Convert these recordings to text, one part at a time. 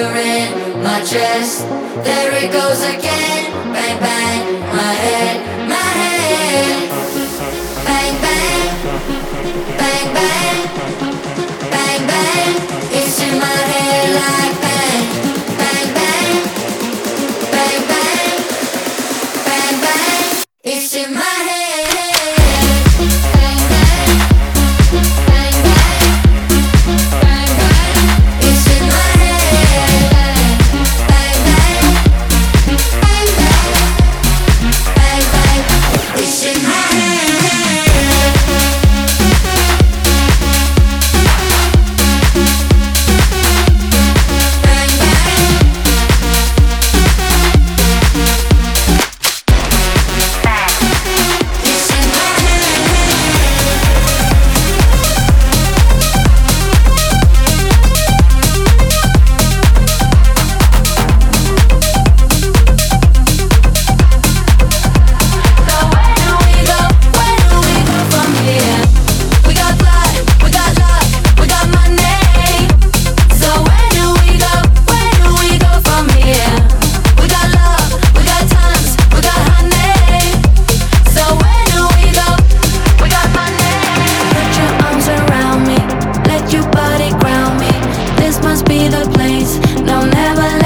in my chest. There it goes again, bang bang, my head, my head. place. No, never let.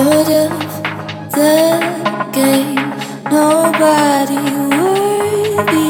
out of the game. Nobody worthy.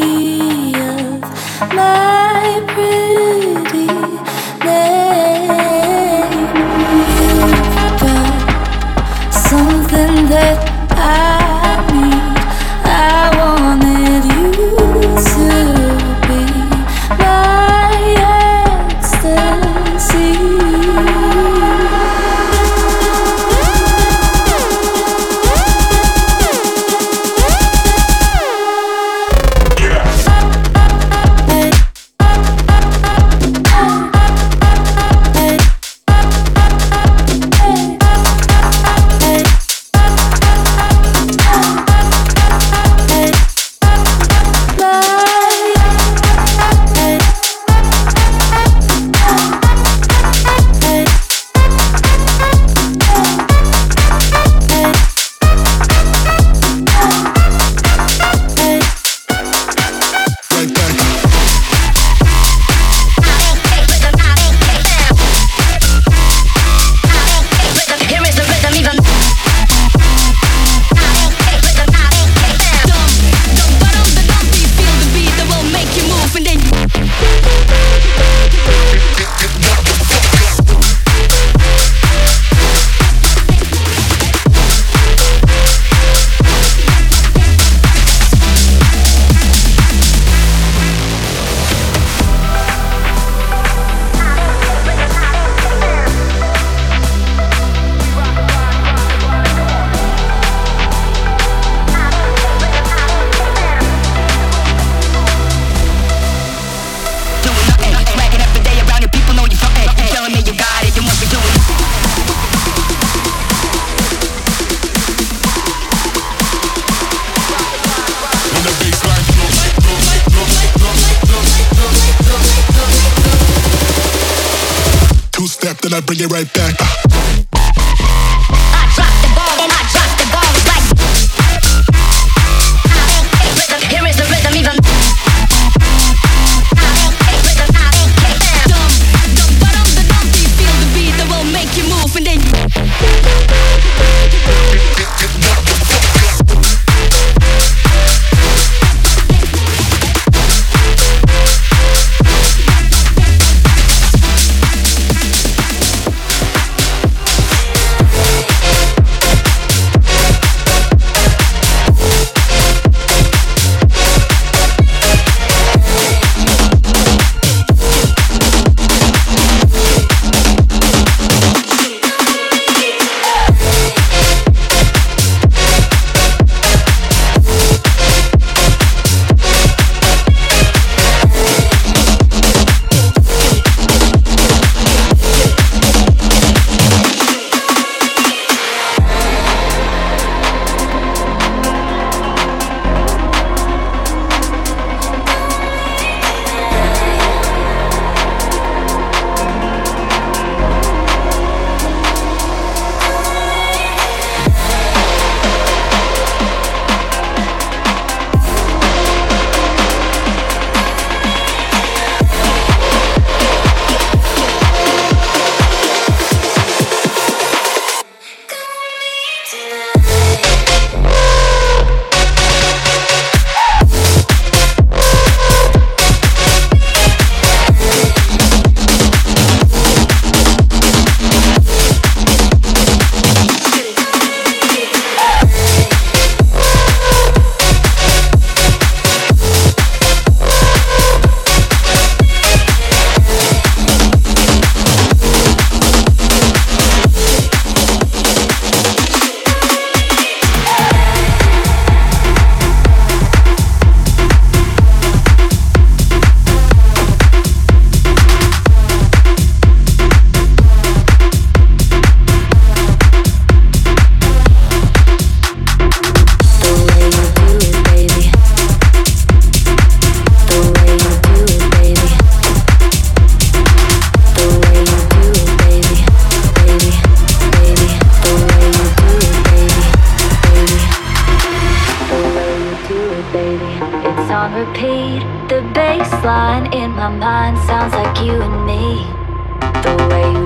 Bring it right back.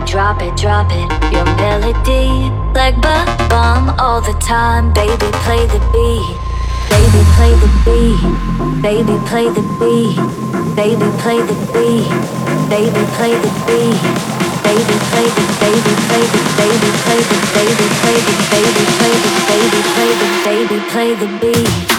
Drop it, drop it, your melody. Like bum all the time, baby, play the beat. Baby, play the beat. Baby, play the beat. Baby, play the beat. Baby, play the beat. Baby, play the baby, play the baby, play the baby, play the baby, play the baby, play the baby, play the beat.